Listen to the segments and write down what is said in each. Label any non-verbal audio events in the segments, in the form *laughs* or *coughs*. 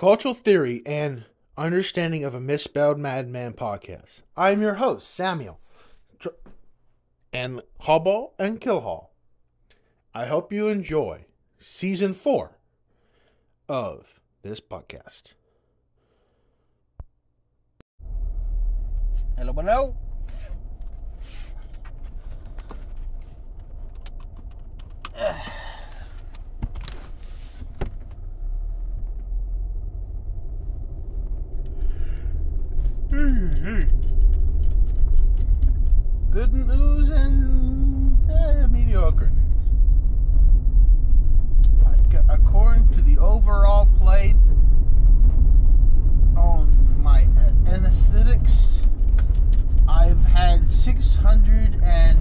Cultural Theory and Understanding of a Misspelled Madman podcast. I'm your host, Samuel, and Hallball and Killhall. I hope you enjoy season four of this podcast. Hello, hello. *sighs* Ah. Good news and eh, mediocre news. According to the overall play on my anesthetics, I've had 600 and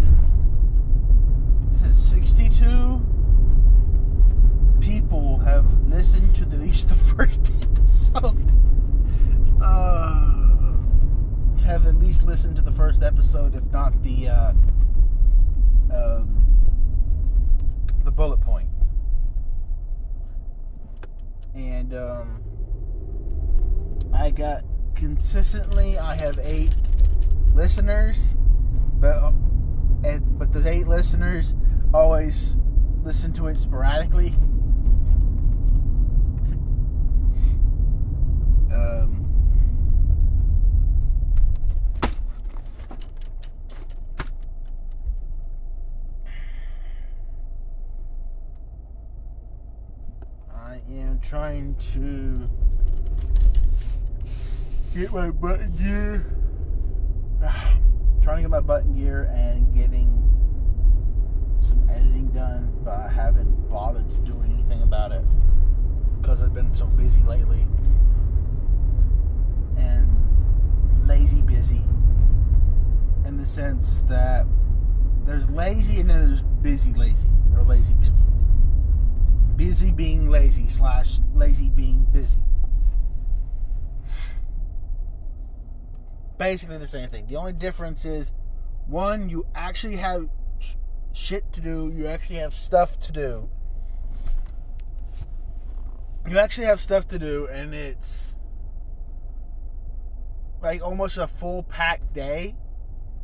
is it 62 people have listened to at least *laughs* the first episode. Uh, have at least listened to the first episode, if not the uh, um, the bullet point. And um, I got consistently. I have eight listeners, but and but the eight listeners always listen to it sporadically. *laughs* Um, I am trying to get my button gear. *sighs* trying to get my button gear and getting some editing done, but I haven't bothered to do anything about it because I've been so busy lately and lazy busy in the sense that there's lazy and then there's busy lazy or lazy busy busy being lazy slash lazy being busy. Basically the same thing. The only difference is one you actually have shit to do you actually have stuff to do. You actually have stuff to do and it's like almost a full pack day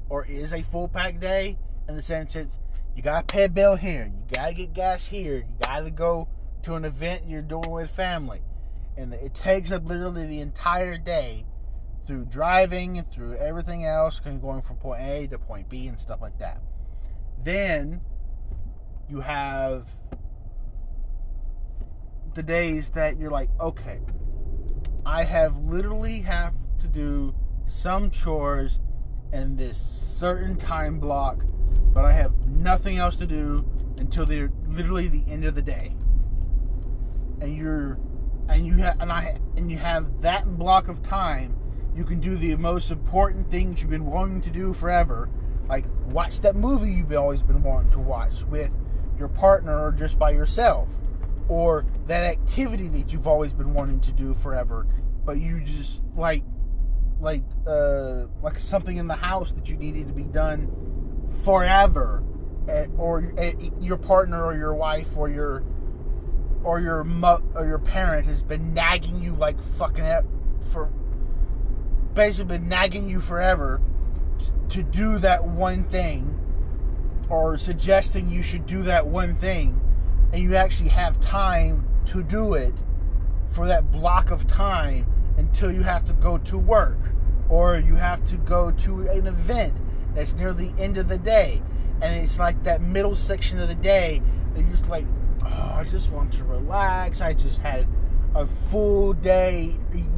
or is a full pack day in the sense it's you gotta pay a bill here. You gotta get gas here. You gotta go to an event you're doing with family. And it takes up literally the entire day through driving and through everything else going from point a to point b and stuff like that. Then you have the days that you're like okay i have literally have to do some chores in this certain time block, but I have nothing else to do until literally the end of the day. And you're and you have and I and you have that block of time, you can do the most important things you've been wanting to do forever, like watch that movie you've always been wanting to watch with your partner or just by yourself, or that activity that you've always been wanting to do forever, but you just like like uh, like something in the house that you needed to be done forever, eh, or eh, your partner or your wife or your or your mo- or your parent has been nagging you like fucking it for basically been nagging you forever to do that one thing or suggesting you should do that one thing and you actually have time to do it for that block of time until you have to go to work or you have to go to an event that's near the end of the day. And it's like that middle section of the day. That you're just like oh i just want to relax. I just had a full day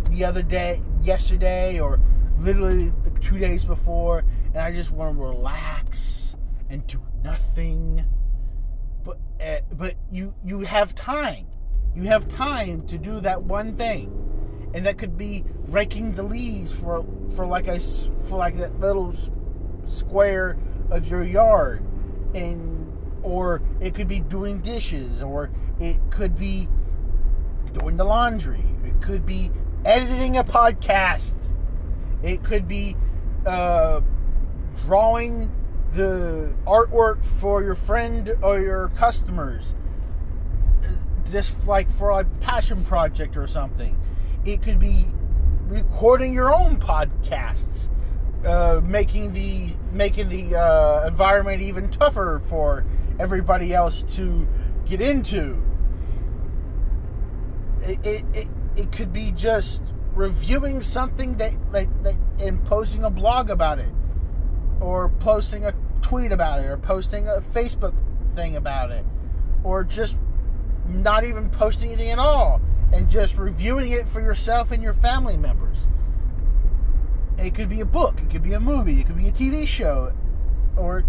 the other day yesterday or literally two days before. And i just want to relax and do nothing. But uh, but you you have time. You have time to do that one thing. And that could be raking the leaves for for like a for like that little square of your yard. And or it could be doing dishes or it could be doing the laundry. It could be editing a podcast. It could be uh, drawing the artwork for your friend or your customers. Just like for a passion project or something. It could be recording your own podcasts, uh, making the making the uh, environment even tougher for everybody else to get into. It, it, it, could be just reviewing something that like that and posting a blog about it or posting a tweet about it or posting a Facebook thing about it or just not even posting anything at all and just reviewing it for yourself and your family members. It could be a book, it could be a movie, it could be a TV show or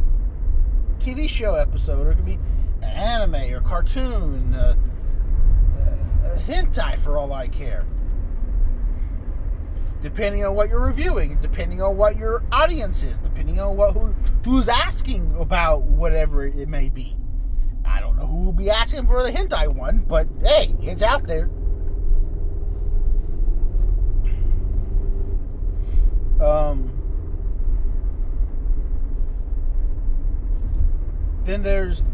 TV show episode or it could be an anime or cartoon, uh, uh, hentai for all I care depending on what you're reviewing, depending on what your audience is, depending on what who, who's asking about whatever it may be. I don't know who will be asking for the hentai one, but hey, it's out there. Um, then there's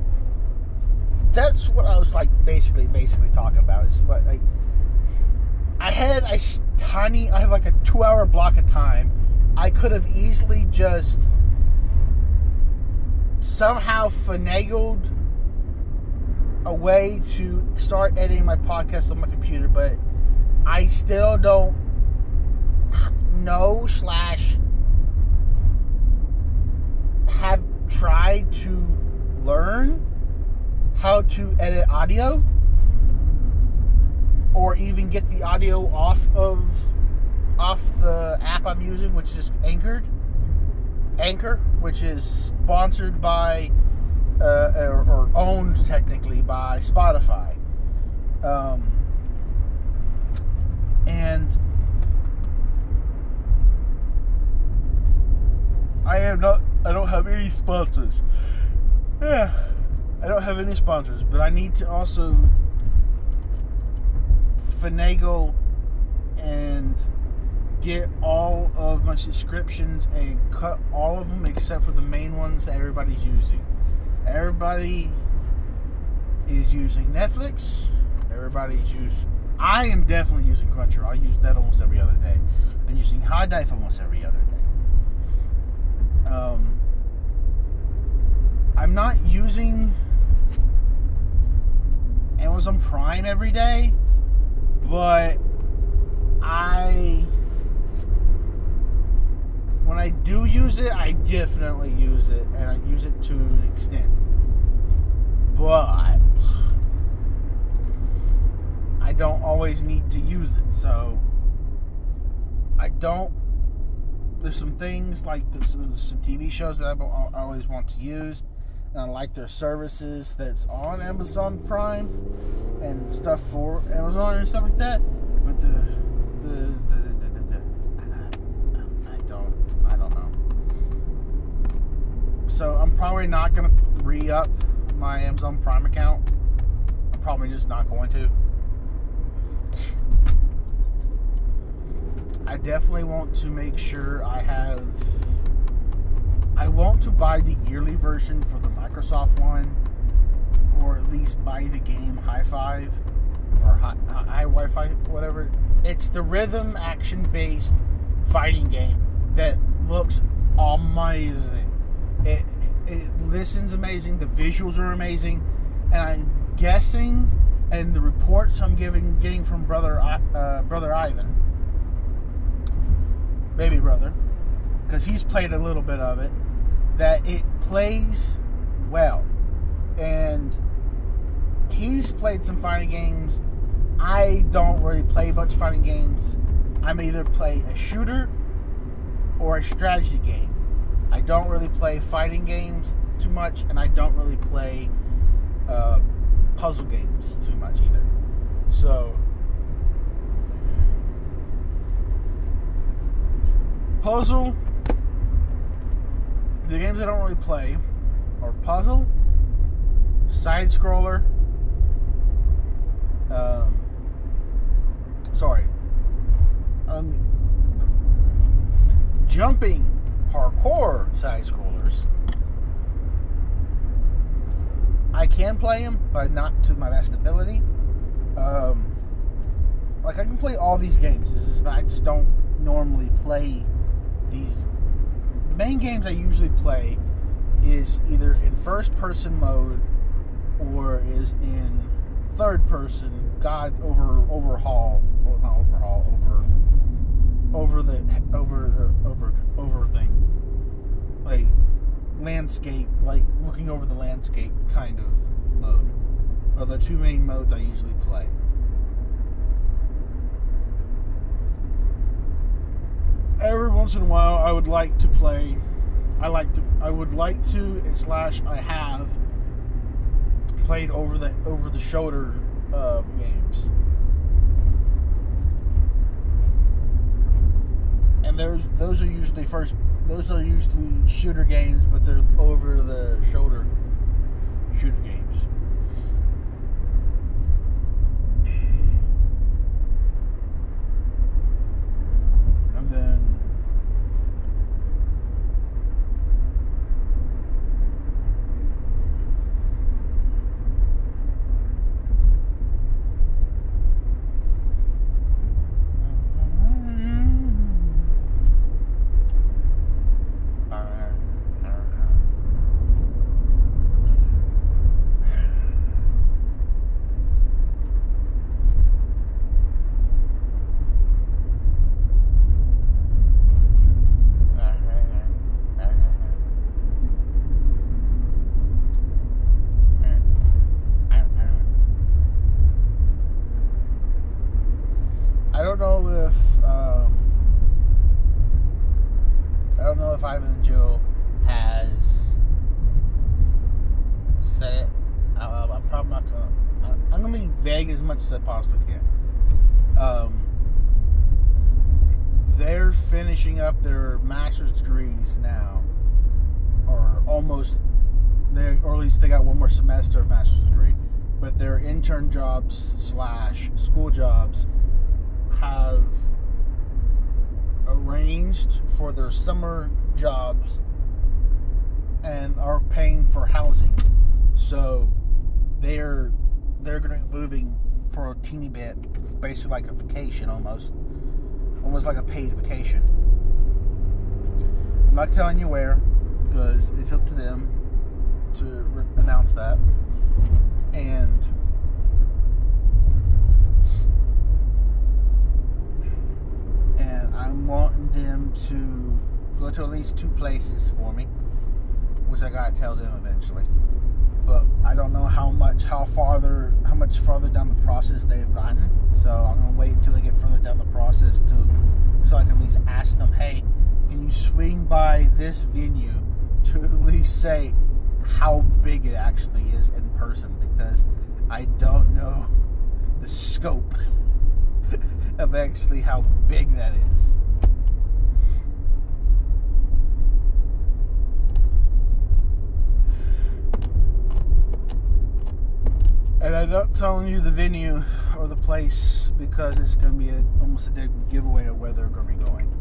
that's what I was like basically basically talking about. It's like, like I had a tiny, I have like a two hour block of time. I could have easily just somehow finagled a way to start editing my podcast on my computer, but I still don't know slash have tried to learn how to edit audio or even get the audio off of off the app I'm using, which is Anchored. Anchor, which is sponsored by uh, or, or, owned technically by Spotify. Um, and I am not. I don't have any sponsors. Yeah, I don't have any sponsors, but I need to also finagle and get all of my subscriptions and cut all of them except for the main ones that everybody's using. Everybody is using Netflix. Everybody's using. I am definitely using Crunchyroll. I use that almost every other day. I'm using HIDIVE almost every other. Um, I'm not using Amazon Prime every day but I when I do use it, I definitely use it, and I use it to an extent. But I don't always need to use it, so I don't. There's some things like this, some TV shows that I always want to use and I like their services that's on Amazon Prime and stuff for Amazon and stuff like that. But the the, the, the, the, I don't I don't know. So I'm probably not gonna re up my Amazon Prime account. I'm probably just not going to. I definitely want to make sure I have I want to buy the yearly version for the Microsoft one, or at least buy the game High Five or High, Wi-Fi, whatever. It's the rhythm action-based fighting game that looks amazing. It it listens amazing. The visuals are amazing, and I'm guessing, and the reports I'm giving getting from brother uh, brother Ivan, baby brother, because he's played a little bit of it that it plays well. And he's played some fighting games. I don't really play much fighting games. I'm either play a shooter or a strategy game. I don't really play fighting games too much, and I don't really play uh, puzzle games too much either. So, puzzle the games I don't really play are puzzle, side scroller, um, sorry, um, jumping parkour side scrollers. I can play them, but not to my best ability. Um, like I can play all these games. It's just I just don't normally play these. The main games I usually play is either in first person mode or is in third person. God over overhaul, not overhaul, over over the over over over thing, like landscape, like looking over the landscape kind of mode, are the two main modes I usually play. Every once in a while, I would like to play. I like to. I would like to slash. I have played over the over the shoulder uh, games. and there's those are usually first those are usually shooter games but they're over the shoulder shooter games and then I don't know if um, I don't know if Ivan and Joe has said it. Uh, I'm probably not gonna. I- I'm gonna be vague as much as I possibly can. Um, they're finishing up their master's now, or almost. They or at least they got one more semester of master's degree, but their intern jobs slash school jobs have arranged for their summer jobs and are paying for housing. So they're they're to be moving for a teeny bit, basically like a vacation almost, almost like a paid vacation. I'm not telling you where because it's up to them to re- announce that. And and I'm wanting them to go to at least two places for me, which I gotta tell them eventually. But I don't know how much, how farther, how much farther down the process they've gotten. So I'm gonna wait until they get further down the process to, so I can at least ask them, hey, can you swing by this venue to at least say how big it actually is in person? Because I don't know the scope *laughs* of actually how big that is. And I'm not telling you the venue or the place because it's going to be a, almost a dead giveaway of where they're going to be going.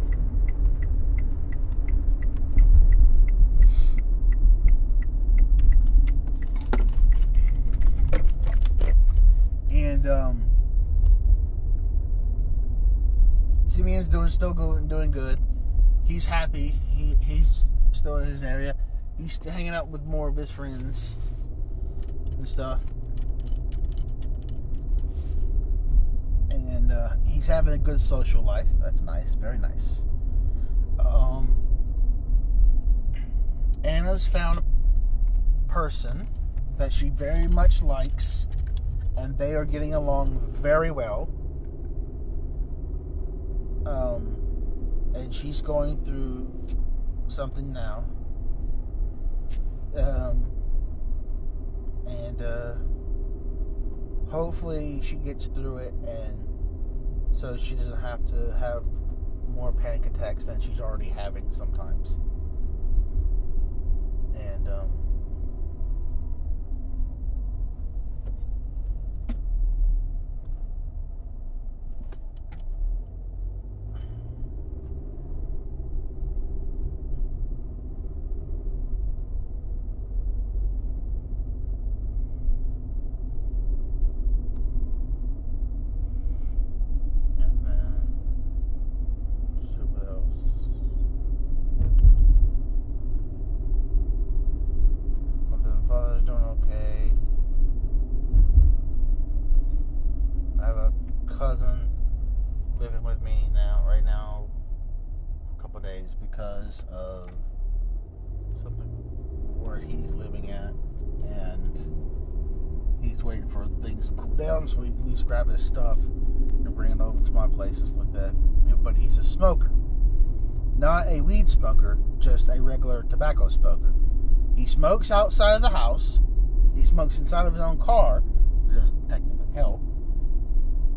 And um, Simeon's doing still going doing good. He's happy. He he's still in his area. He's hanging out with more of his friends and stuff. And uh, he's having a good social life. That's nice. Very nice. Um, Anna's found a person that she very much likes, and they are getting along very well. Um, and she's going through something now. Um, and uh, hopefully she gets through it, and so she doesn't have to have more panic attacks than she's already having sometimes. And um, smoker. He smokes outside of the house. He smokes inside of his own car, which doesn't technically help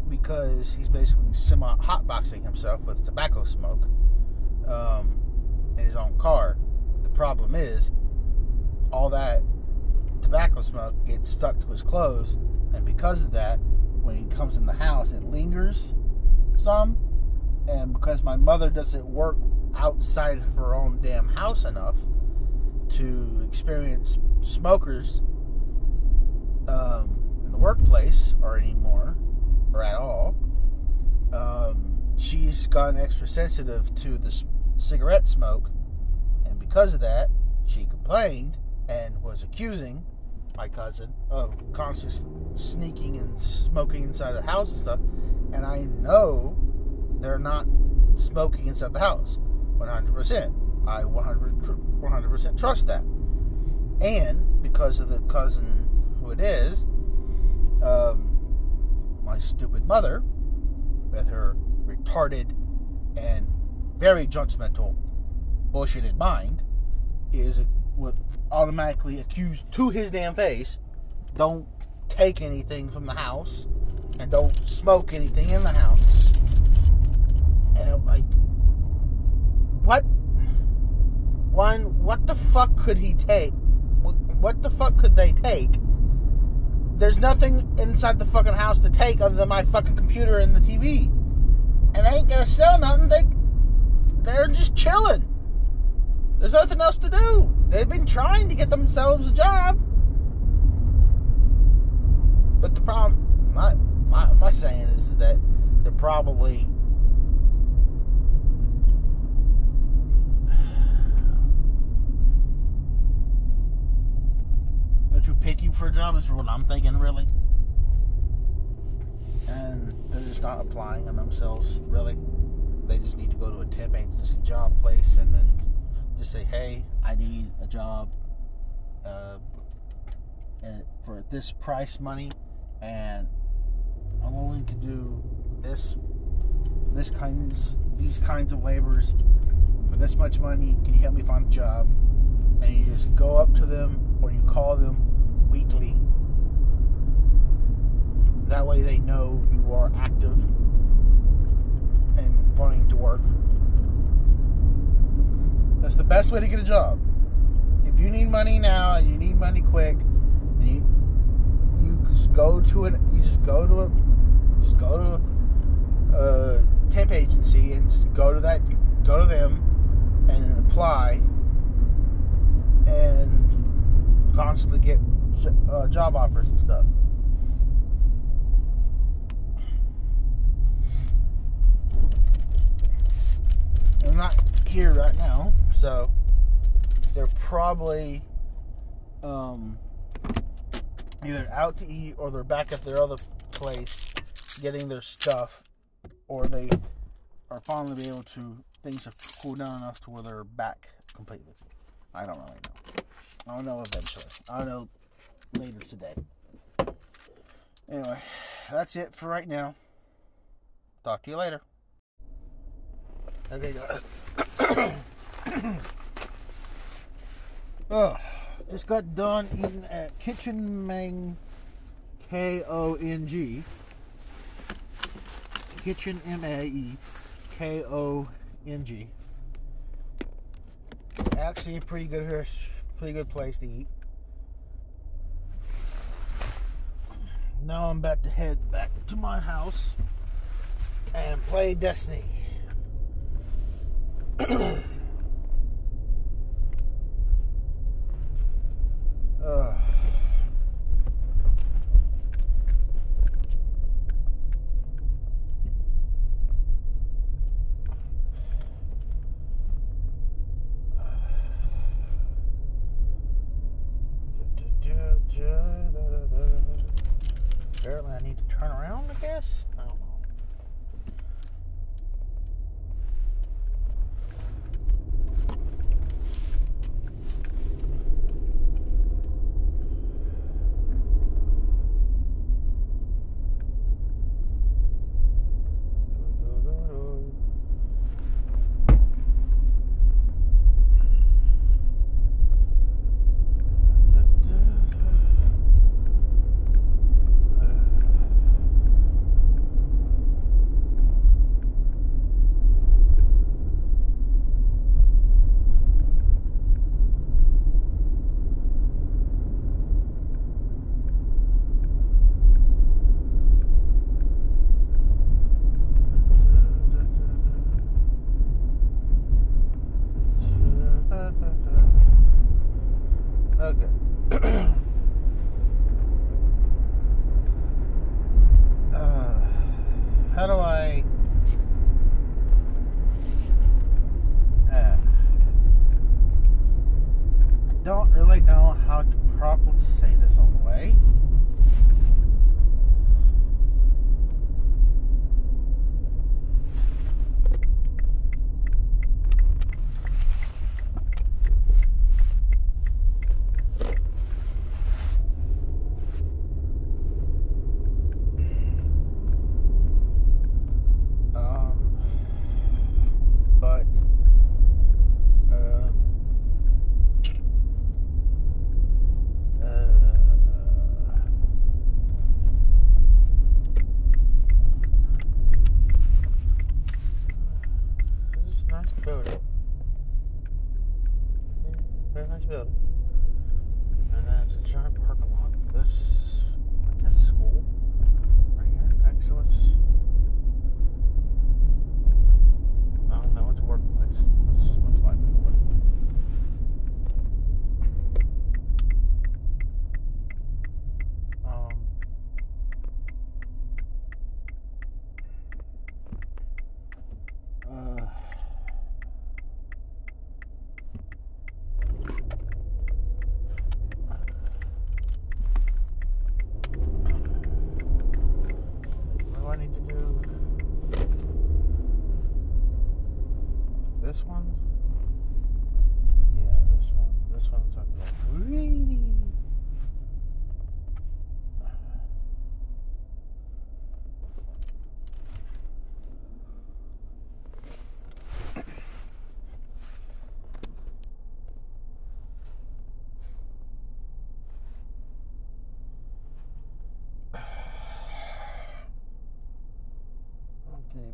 because he's basically semi hotboxing himself with tobacco smoke um, in his own car. The problem is, all that tobacco smoke gets stuck to his clothes, and because of that, when he comes in the house, it lingers some. And because my mother doesn't work outside of her own damn house enough to experience smokers um, in the workplace or anymore, or at all, um, she's gotten extra sensitive to the cigarette smoke, and because of that, she complained and was accusing my cousin of constantly sneaking and smoking inside the house and stuff. And I know they're not smoking inside the house 100%. I 100%, 100% trust that. And because of the cousin who it is, um, my stupid mother, with her retarded and very judgmental, bullshitted mind, is automatically accuse to his damn face, don't take anything from the house and don't smoke anything in the house. And I'm like, what? One, what the fuck could he take? What, the fuck could they take? There's nothing inside the fucking house to take other than my fucking computer and the TV. And they ain't gonna sell nothing. They, they're just chilling. There's nothing else to do. They've been trying to get themselves a job. But the problem, my, my, my saying is that they're probably too picky for jobs is what I'm thinking really. And they're just not applying on themselves really. They just need to go to a temp agency just a job place and then just say, hey, I need a job uh, for this price money, and I'm willing to do this, this kinds, these kinds of labors for this much money. Can you help me find a job? And you just go up to them or you call them weekly. That way they know you are active and wanting to work. That's the best way to get a job. If you need money now and you need money quick, you you just go to an you just go to a just go to a temp agency and just go to that go to them and apply and constantly get uh, job offers and stuff. I'm not here right now, so they're probably um, either out to eat or they're back at their other place getting their stuff, or they are finally be able to things have cooled down enough to where they're back completely. I don't really know. I'll know eventually. I'll know later today. Anyway, that's it for right now. Talk to you later. Okay, guys. *coughs* oh, just got done eating at Kitchen Mang, K O N G. Kitchen M A E K O N G. Actually, a pretty good, pretty good place to eat. Now I'm about to head back to my house and play Destiny. *clears throat* uh.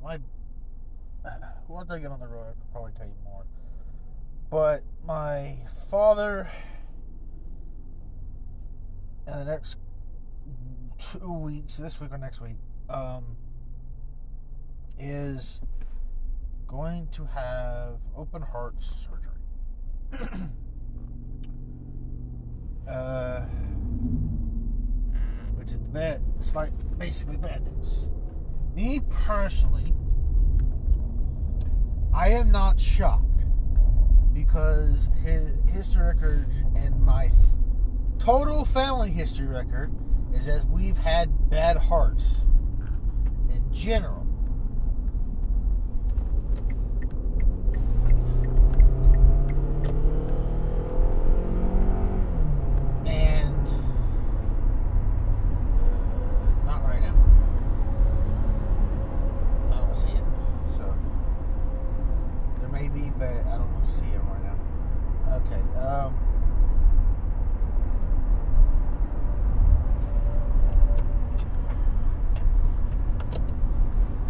My once I get on the road, I can probably tell you more. But my father, in the next two weeks, this week or next week, um, is going to have open heart surgery. *clears throat* uh, which is bad. It's like basically bad news. Me personally, I am not shocked because his history record and my total family history record is as we've had bad hearts in general. And uh, not right now. I don't see it. So there may be, but I don't see it right now. Okay. Um.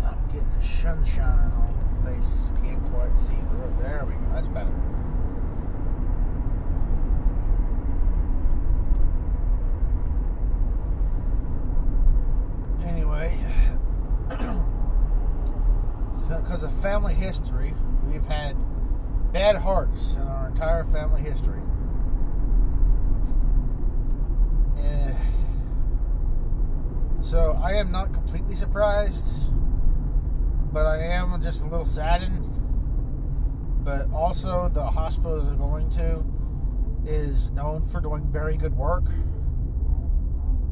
I'm getting the sunshine on my face. Can't quite see the road. There we go. That's better. Anyway, so because of family history, we've had bad hearts in our entire family history. Eh, so I am not completely surprised, but I am just a little saddened. But also, the hospital they're going to is known for doing very good work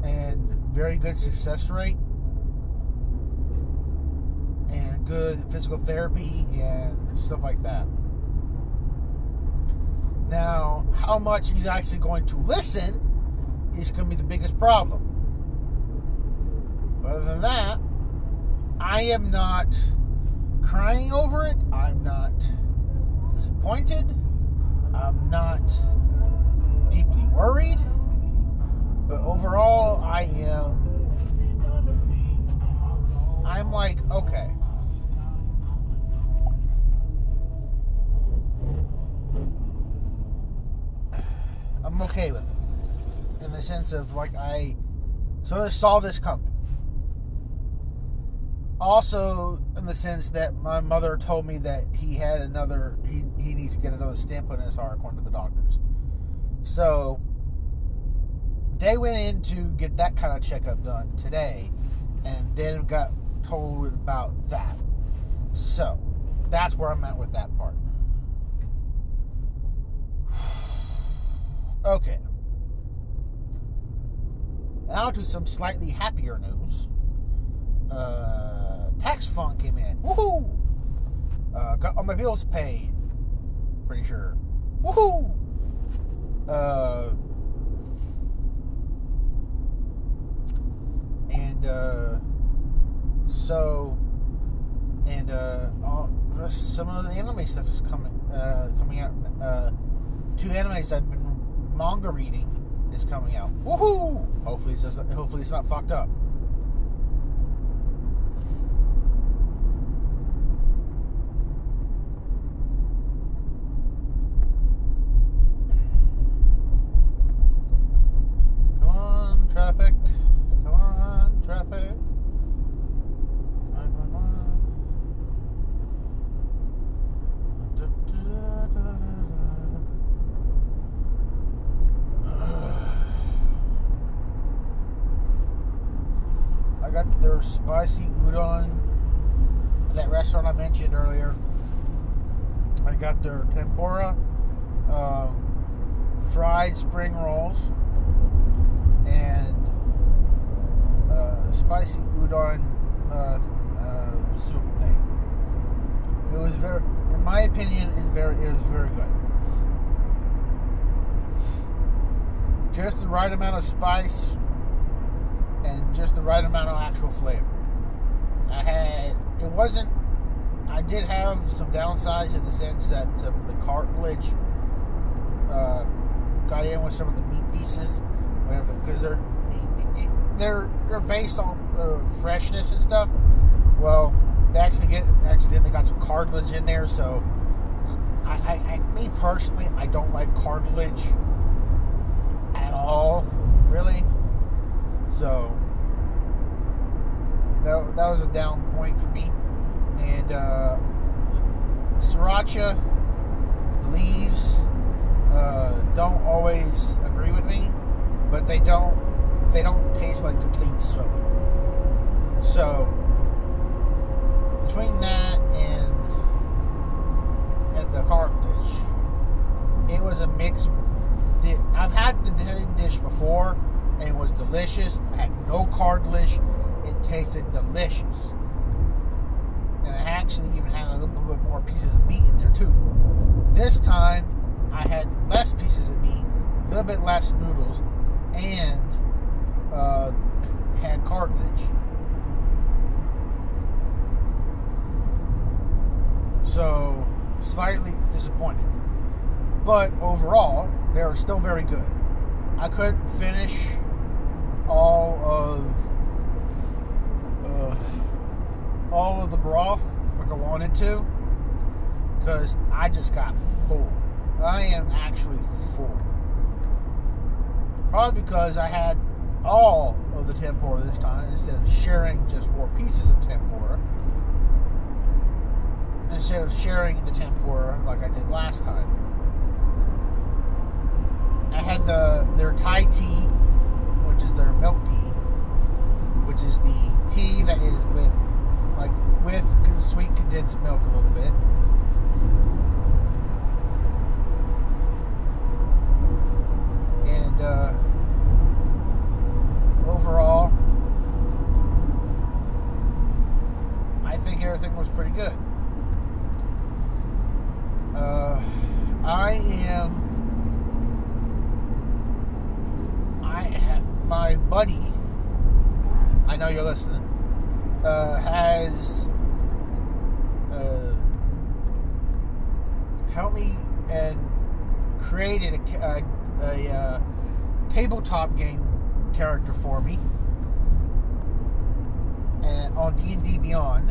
and very good success rate and good physical therapy and stuff like that. Now, how much he's actually going to listen is going to be the biggest problem. But other than that, I am not crying over it. I'm not disappointed. I'm not deeply worried. But overall, I am. I'm like, okay. I'm okay with it. In the sense of, like, I sort of saw this coming. Also, in the sense that my mother told me that he had another, he, he needs to get another stent put in his heart, according to the doctors. So, they went in to get that kind of checkup done today and then got told about that. So, that's where I'm at with that part. *sighs* Okay. Now to some slightly happier news. Uh, tax fund came in. Woohoo! Uh, got all my bills paid. Pretty sure. Woohoo! Uh, and uh, so, and uh, all, some of the anime stuff is coming uh, coming out. Uh, two animes I've been manga reading is coming out. Woohoo! Hopefully, it's hopefully it's not fucked up. their spicy udon at that restaurant I mentioned earlier. I got their tempura, um, fried spring rolls, and uh, spicy udon uh, uh, soup thing. It was very, in my opinion, is very it was very good. Just the right amount of spice and just the right amount of actual flavor. I had it wasn't. I did have some downsides in the sense that uh, the cartilage uh, got in with some of the meat pieces, whatever, because they're they're they're based on uh, freshness and stuff. Well, they actually get accidentally got some cartilage in there, so I, I, I me personally, I don't like cartilage at all, really. So that, that was a down point for me. And uh, sriracha leaves uh, don't always agree with me, but they don't they don't taste like complete soap. So between that and and the cartilage, it was a mix. I've had the dish before, and it was delicious. Had no cartilage. It tasted delicious, and I actually even had a little bit more pieces of meat in there too. This time, I had less pieces of meat, a little bit less noodles, and uh, had cartilage. So, slightly disappointed. But overall, they were still very good. I couldn't finish all of uh, all of the broth like I wanted to because I just got full. I am actually full. Probably because I had all of the tempura this time instead of sharing just four pieces of tempura. Instead of sharing the tempura like I did last time. I had the their Thai tea, which is their milk tea, which is the tea that is with like with sweet condensed milk a little bit. And uh, overall, I think everything was pretty good. Uh, I am. I have my buddy. I know you're listening. Uh, has uh, helped me and created a, a, a uh, tabletop game character for me and on D and D Beyond,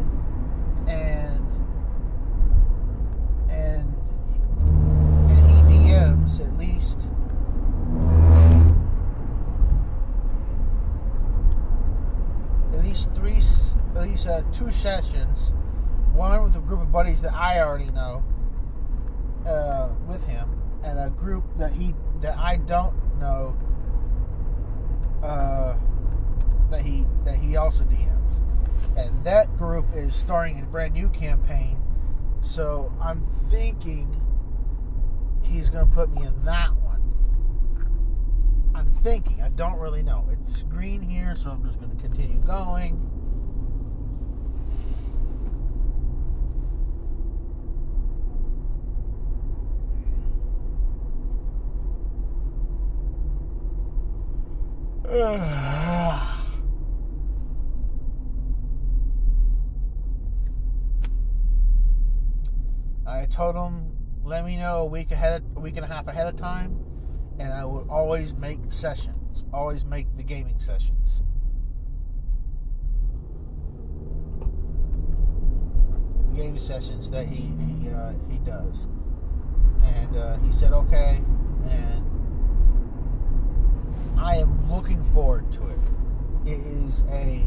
and and and he DMs at least at least three, at least uh, two sessions. One with a group of buddies that I already know uh, with him, and a group that he that I don't know uh, that he that he also DMs, and that group is starting a brand new campaign. So I'm thinking he's going to put me in that one. I'm thinking. I don't really know. It's green here, so I'm just going to continue going. *sighs* I told him, let me know a week ahead, a week and a half ahead of time, and I will always make sessions, always make the gaming sessions. The game sessions that he he uh, he does, and uh, he said okay, and I am looking forward to it. It is a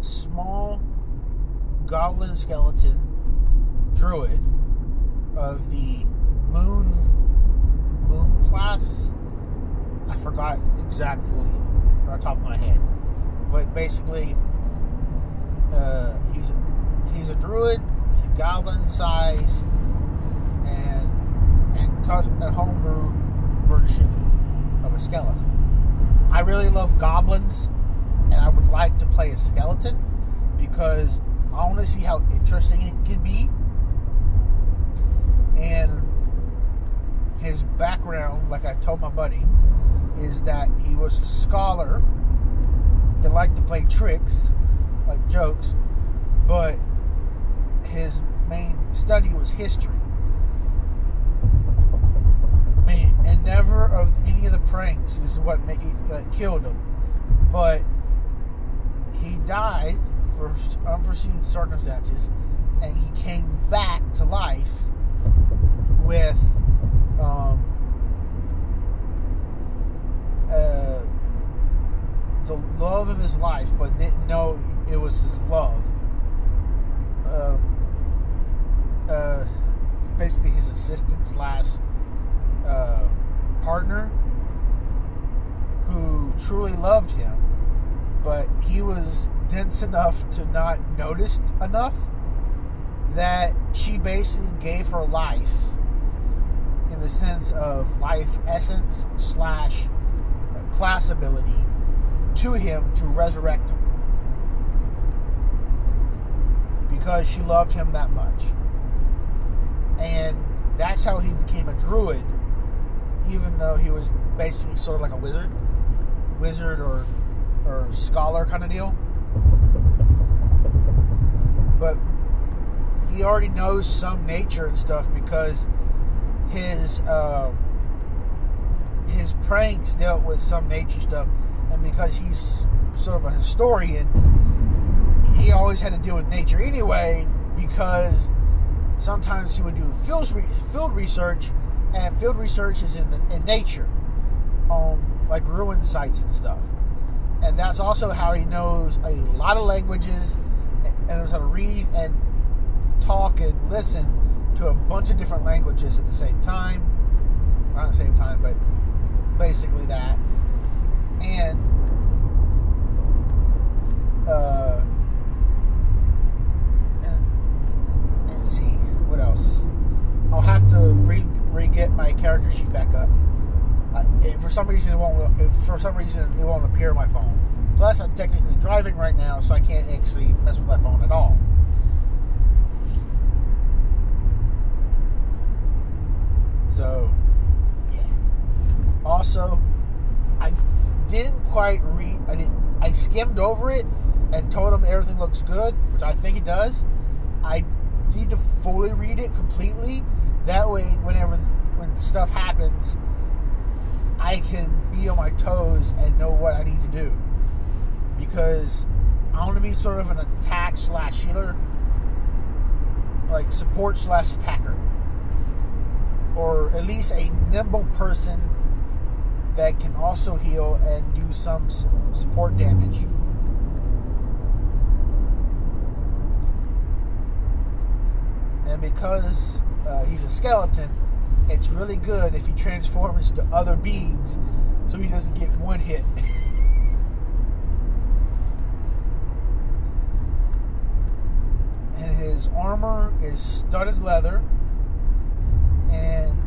small goblin skeleton druid of the moon moon class. I forgot exactly on top of my head, but basically, uh, he's he's a druid. He's a goblin size, and and cos- a homebrew version a skeleton. I really love goblins, and I would like to play a skeleton because I want to see how interesting it can be. And his background, like I told my buddy, is that he was a scholar that liked to play tricks, like jokes, but his main study was history. And, never of any of the pranks is what make it, uh, killed him. But he died for unforeseen circumstances, and he came back to life with um, uh, the love of his life, but didn't know it was his love. Um, uh, basically, his assistant slash uh, partner, who truly loved him, but he was dense enough to not notice enough that she basically gave her life in the sense of life essence slash class ability to him to resurrect him. Because she loved him that much. And that's how he became a druid even though he was basically sort of like a wizard wizard or or scholar kind of deal but he already knows some nature and stuff because his uh, his pranks dealt with some nature stuff, and because he's sort of a historian, he always had to deal with nature anyway. Because sometimes he would do field field research, and field research is in the, in nature, on like ruin sites and stuff, and that's also how he knows a lot of languages and knows how to read and talk and listen to a bunch of different languages at the same time. Not the same time, but basically that. And uh, and, and see what else. I'll have to re re get my character sheet back up. Uh, for some reason, it won't. for some reason, it won't appear on my phone. Plus, I'm technically driving right now, so I can't actually mess with my phone at all. So, yeah. Also, I didn't quite read. I didn't. I skimmed over it and told him everything looks good, which I think it does. I need to fully read it completely. That way, whenever when stuff happens, I can be on my toes and know what I need to do. Because I want to be sort of an attack slash healer, like support slash attacker or at least a nimble person that can also heal and do some support damage. And because uh, he's a skeleton, it's really good if he transforms to other beings so he doesn't get one hit. *laughs* and his armor is studded leather and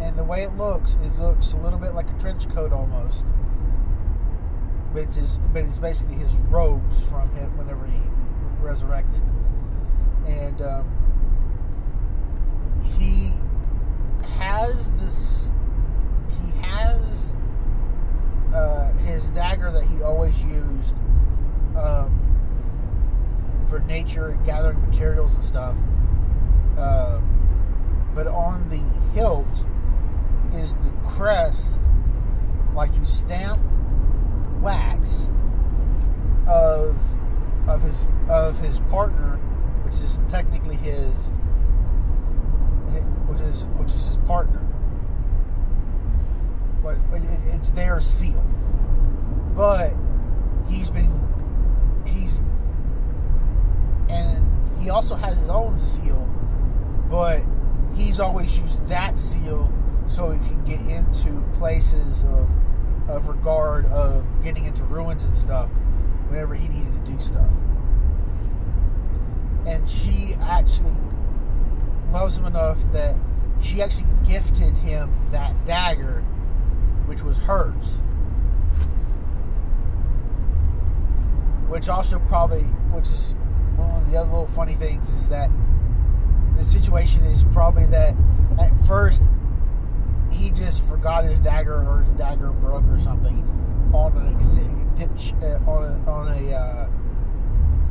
and the way it looks, it looks a little bit like a trench coat almost. But it's his, but it's basically his robes from him whenever he resurrected, and um, he has this. He has uh, his dagger that he always used um, for nature and gathering materials and stuff. Uh, but on the hilt is the crest, like you stamp wax of of his of his partner, which is technically his, which is which is his partner. But it's their seal. But he's been he's and he also has his own seal, but he's always used that seal so he can get into places of of regard of getting into ruins and stuff whenever he needed to do stuff. and she actually loves him enough that she actually gifted him that dagger, which was hers. Which also probably, which is one of the other little funny things, is that the situation is probably that at first he just forgot his dagger or his dagger broke or something on an exhibit, uh, on a, on a uh,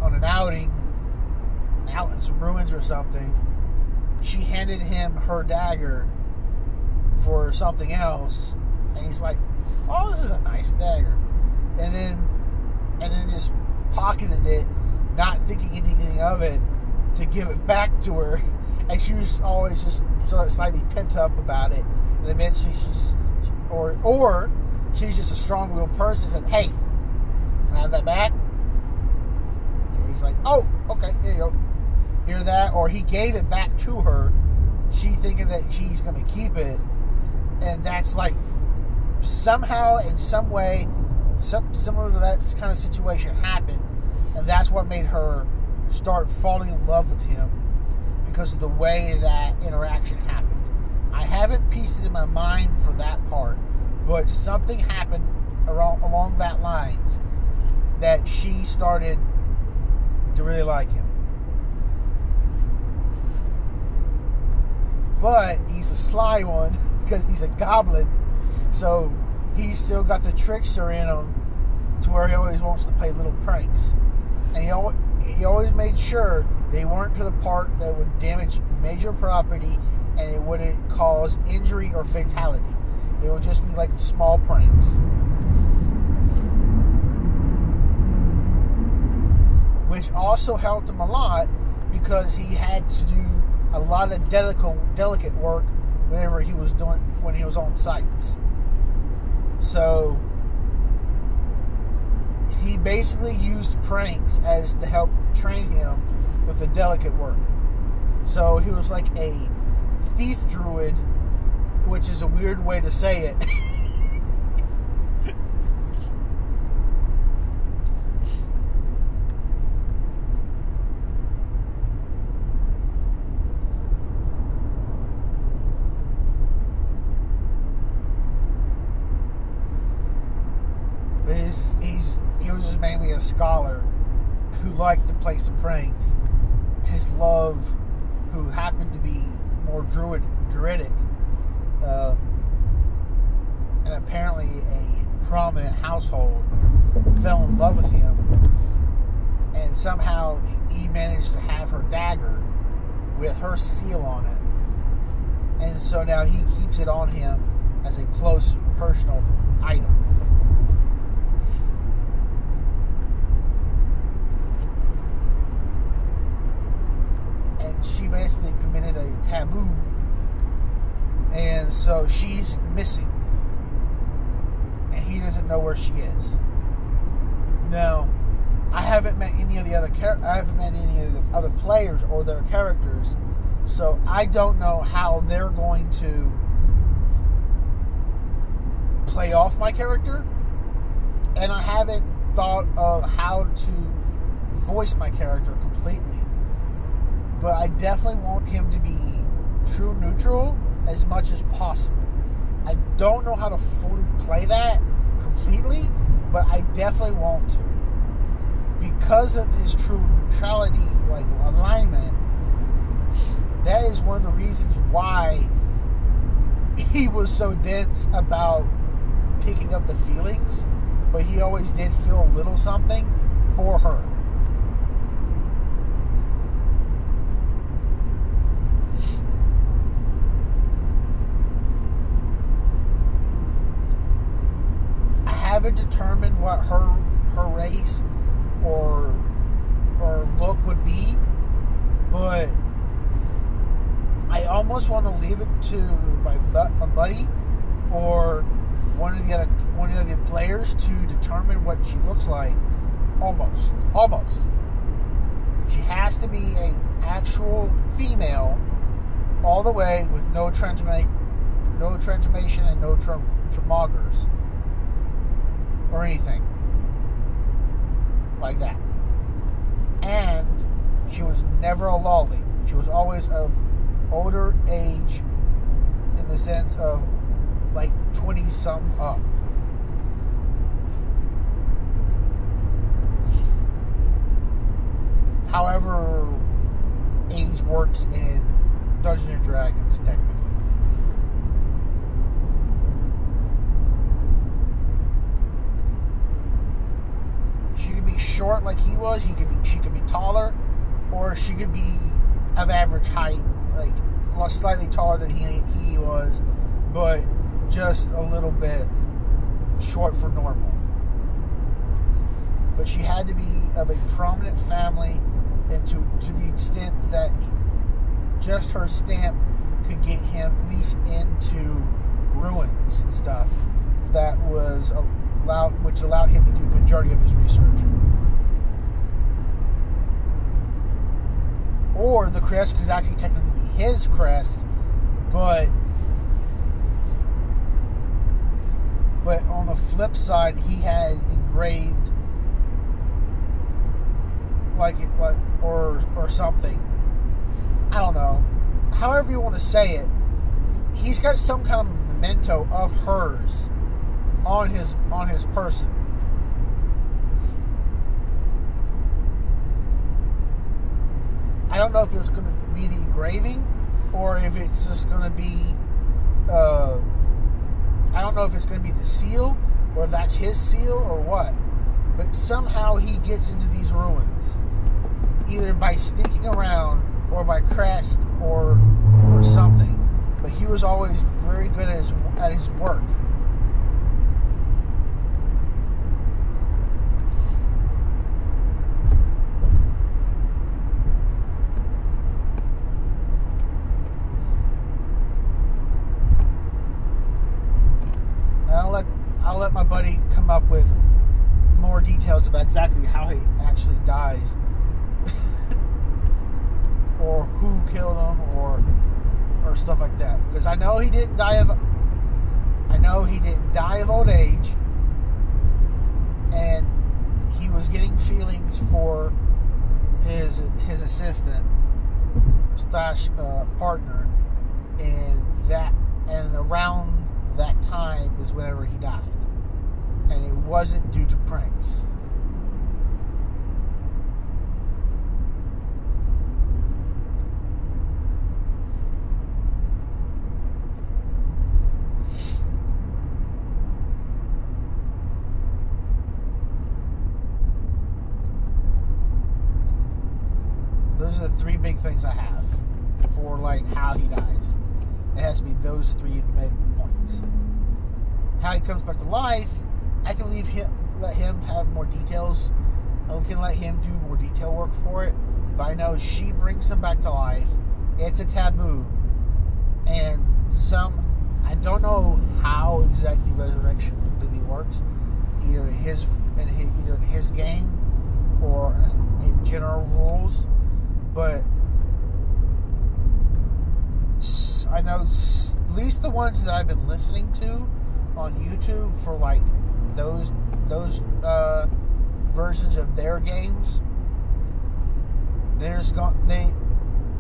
on an outing out in some ruins or something. She handed him her dagger for something else, and he's like, "Oh, this is a nice dagger," and then and then just pocketed it, not thinking anything of it, to give it back to her, *laughs* and she was always just slightly pent up about it, and eventually she's or or she's just a strong-willed person, said, "Hey, can I have that back?" And he's like, "Oh, okay, here you go." Hear that? Or he gave it back to her, she thinking that she's going to keep it, and that's like somehow in some way, some similar to that kind of situation happened, and that's what made her start falling in love with him because of the way that interaction happened. I haven't pieced it in my mind for that part, but something happened around, along that lines that she started to really like him. But he's a sly one *laughs* because he's a goblin, so he's still got the trickster in him to where he always wants to play little pranks. And he always, he always made sure they weren't to the part that would damage major property and it wouldn't cause injury or fatality. It would just be like small pranks. Which also helped him a lot because he had to do a lot of delicate, delicate work whenever he was doing when he was on sites. So he basically used pranks as to help train him with the delicate work. So he was like a thief druid, which is a weird way to say it. *laughs* But he's, he's he was just mainly a scholar who play some pranks. His love, who happened to be more druid druidic, um, and apparently a prominent household, fell in love with him, and somehow he managed to have her dagger with her seal on it, and so now he keeps it on him as a close personal item. and she basically committed a taboo. And so she's missing. And he doesn't know where she is. Now i haven't met any of the other char- i haven't met any of the other players or their characters. So i don't know how they're going to play off my character. And i haven't thought of how to voice my character completely but I definitely want him to be true neutral as much as possible. I don't know how to fully play that completely, but I definitely want to. Because of his true neutrality, like alignment, that is one of the reasons why he was so dense about picking up the feelings, but he always did feel a little something for her. Haven't determined what her her race or or look would be, but I almost want to leave it to my my buddy or one of the other one of the players to determine what she looks like. Almost, almost. She has to be a actual female, all the way with no transmate, no transformation and no trim, tremogers or anything like that. And she was never a lolly. She was always of older age in the sense of like 20 something up. However, age works in Dungeons and Dragons, technically. She could be short like he was. He could be. She could be taller, or she could be of average height, like slightly taller than he he was, but just a little bit short for normal. But she had to be of a prominent family, and to to the extent that just her stamp could get him at least into ruins and stuff. That was allowed, which allowed him to do majority of his research. Or the crest could actually technically be his crest, but but on the flip side, he had engraved like it like or or something. I don't know. However you want to say it, he's got some kind of memento of hers on his on his person. I don't know if it's going to be the engraving or if it's just going to be. Uh, I don't know if it's going to be the seal or that's his seal or what. But somehow he gets into these ruins, either by sneaking around or by crest or or something. But he was always very good at his at his work. I'll let I'll let my buddy come up with more details of exactly how he actually dies, or who killed him, or or stuff like that. Because I know he didn't die of I know he didn't die of old age, and he was getting feelings for his his assistant slash uh, partner, and that and around that time is whenever he died. And it wasn't due to pranks. Those are the three big things I have for like how he dies. It has to be those three points. How he comes back to life, I can leave him, let him have more details. I can let him do more detail work for it. But I know she brings him back to life. It's a taboo, and some I don't know how exactly resurrection really works. Either in his, in his either in his game or in general rules, but I know at least the ones that I've been listening to on YouTube for like those those uh, versions of their games. There's gone they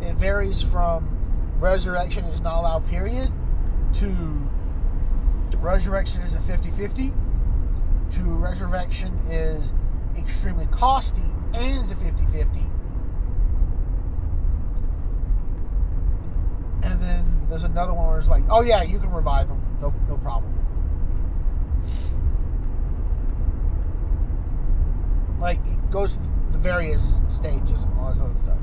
it varies from resurrection is not allowed period to resurrection is a 50-50 to resurrection is extremely costly and it's a 50-50 and then there's another one where it's like oh yeah you can revive them no, no problem. Like it goes the various stages and all this other stuff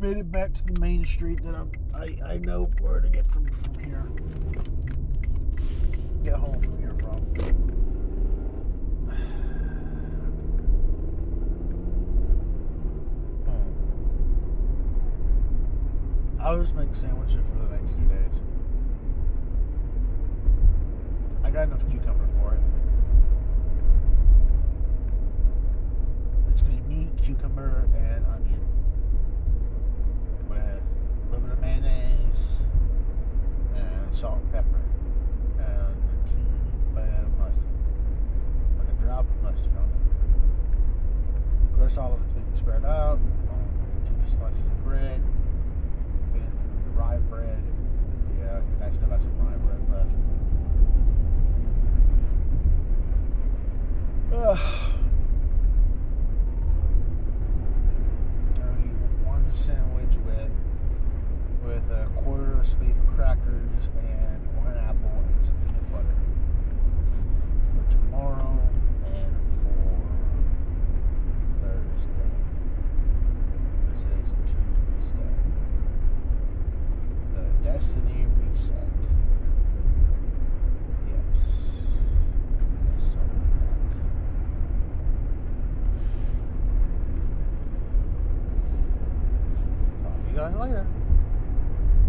made it back to the main street that I'm, I I know where to get from from here. Get home from here. Hmm. *sighs* I'll just make sandwiches for the next two days. I got enough cucumber for it. It's gonna be meat, cucumber, and onion with a little bit of mayonnaise and salt and pepper and a mustard, like a drop of mustard on it. Of course, all of it's being spread out on two slices of bread, then rye bread. Yeah, I think I still some rye bread left. *sighs* Ugh. sleeve crackers and one apple and some peanut butter. For tomorrow,